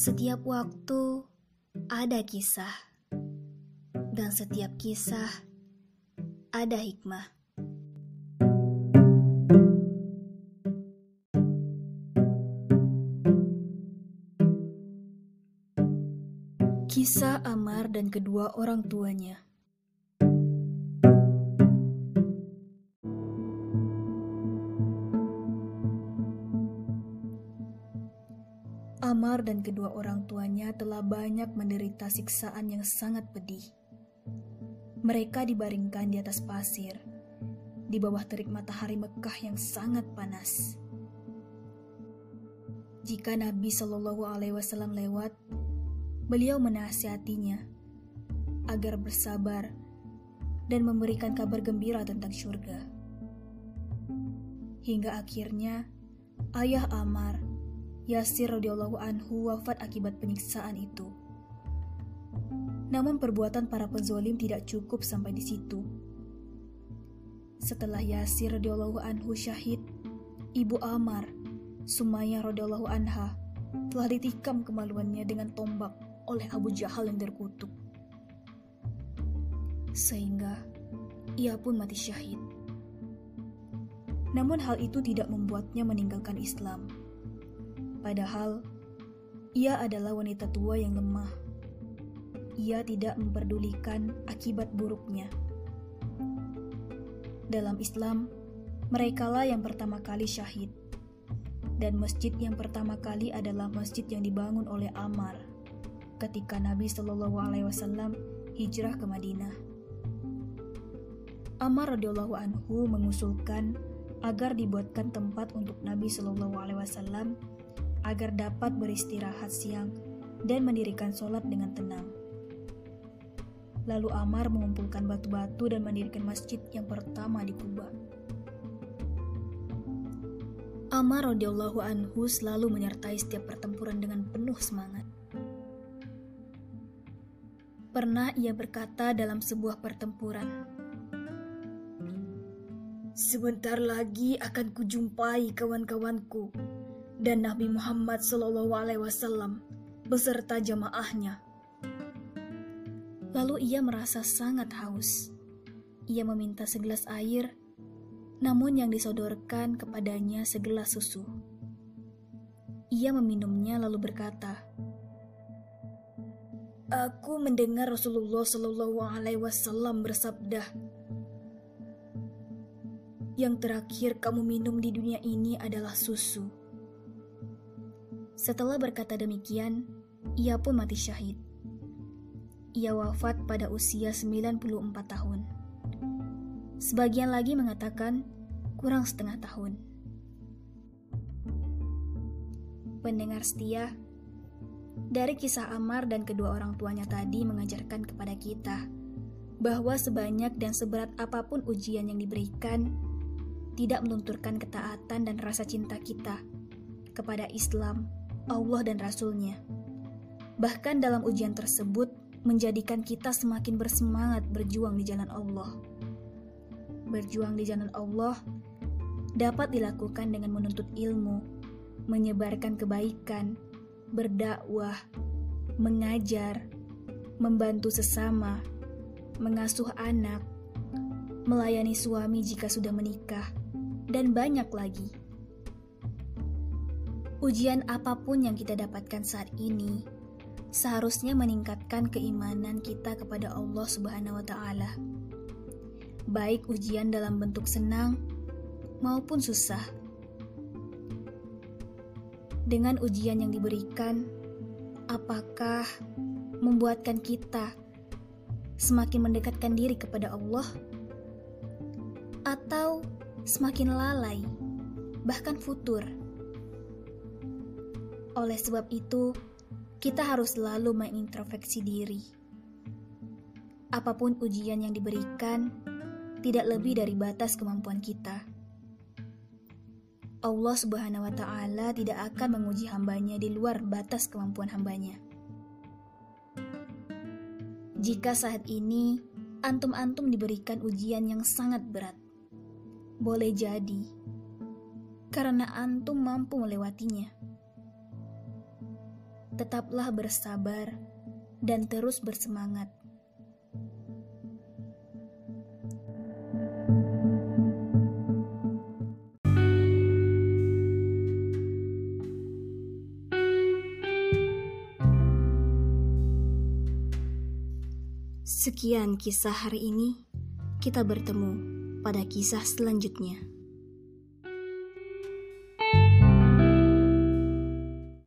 Setiap waktu ada kisah, dan setiap kisah ada hikmah. Kisah Amar dan kedua orang tuanya. Amar dan kedua orang tuanya telah banyak menderita siksaan yang sangat pedih. Mereka dibaringkan di atas pasir, di bawah terik matahari Mekah yang sangat panas. Jika Nabi Shallallahu Alaihi Wasallam lewat, beliau menasihatinya agar bersabar dan memberikan kabar gembira tentang surga. Hingga akhirnya ayah Amar Yasir radhiyallahu anhu wafat akibat penyiksaan itu. Namun perbuatan para penzolim tidak cukup sampai di situ. Setelah Yasir radhiyallahu anhu syahid, ibu Amar, Sumayyah radhiyallahu anha, telah ditikam kemaluannya dengan tombak oleh Abu Jahal yang terkutuk. Sehingga ia pun mati syahid. Namun hal itu tidak membuatnya meninggalkan Islam. Padahal ia adalah wanita tua yang lemah. Ia tidak memperdulikan akibat buruknya. Dalam Islam, merekalah yang pertama kali syahid. Dan masjid yang pertama kali adalah masjid yang dibangun oleh Amar ketika Nabi Shallallahu alaihi wasallam hijrah ke Madinah. Amar radhiyallahu anhu mengusulkan agar dibuatkan tempat untuk Nabi Shallallahu alaihi wasallam agar dapat beristirahat siang dan mendirikan sholat dengan tenang. Lalu Amar mengumpulkan batu-batu dan mendirikan masjid yang pertama di Kuba. Amar radhiyallahu anhu selalu menyertai setiap pertempuran dengan penuh semangat. Pernah ia berkata dalam sebuah pertempuran, Sebentar lagi akan kujumpai kawan-kawanku dan Nabi Muhammad SAW beserta jamaahnya. Lalu ia merasa sangat haus. Ia meminta segelas air, namun yang disodorkan kepadanya segelas susu. Ia meminumnya lalu berkata, Aku mendengar Rasulullah Shallallahu Alaihi Wasallam bersabda, "Yang terakhir kamu minum di dunia ini adalah susu." Setelah berkata demikian, ia pun mati syahid. Ia wafat pada usia 94 tahun. Sebagian lagi mengatakan kurang setengah tahun. Pendengar setia, dari kisah Amar dan kedua orang tuanya tadi mengajarkan kepada kita bahwa sebanyak dan seberat apa pun ujian yang diberikan, tidak melunturkan ketaatan dan rasa cinta kita kepada Islam Allah dan Rasul-Nya. Bahkan dalam ujian tersebut, menjadikan kita semakin bersemangat berjuang di jalan Allah. Berjuang di jalan Allah dapat dilakukan dengan menuntut ilmu, menyebarkan kebaikan, berdakwah, mengajar, membantu sesama, mengasuh anak, melayani suami jika sudah menikah, dan banyak lagi. Ujian apa pun yang kita dapatkan saat ini seharusnya meningkatkan keimanan kita kepada Allah Subhanahu wa taala. Baik ujian dalam bentuk senang maupun susah. Dengan ujian yang diberikan, apakah membuatkan kita semakin mendekatkan diri kepada Allah atau semakin lalai, bahkan futur? Oleh sebab itu, kita harus selalu mengintrospeksi diri. Apa pun ujian yang diberikan, tidak lebih dari batas kemampuan kita. Allah Subhanahu wa Ta'ala tidak akan menguji hambanya di luar batas kemampuan hambanya. Jika saat ini antum-antum diberikan ujian yang sangat berat, boleh jadi karena antum mampu melewatinya tetaplah bersabar dan terus bersemangat. Sekian kisah hari ini. Kita bertemu pada kisah selanjutnya.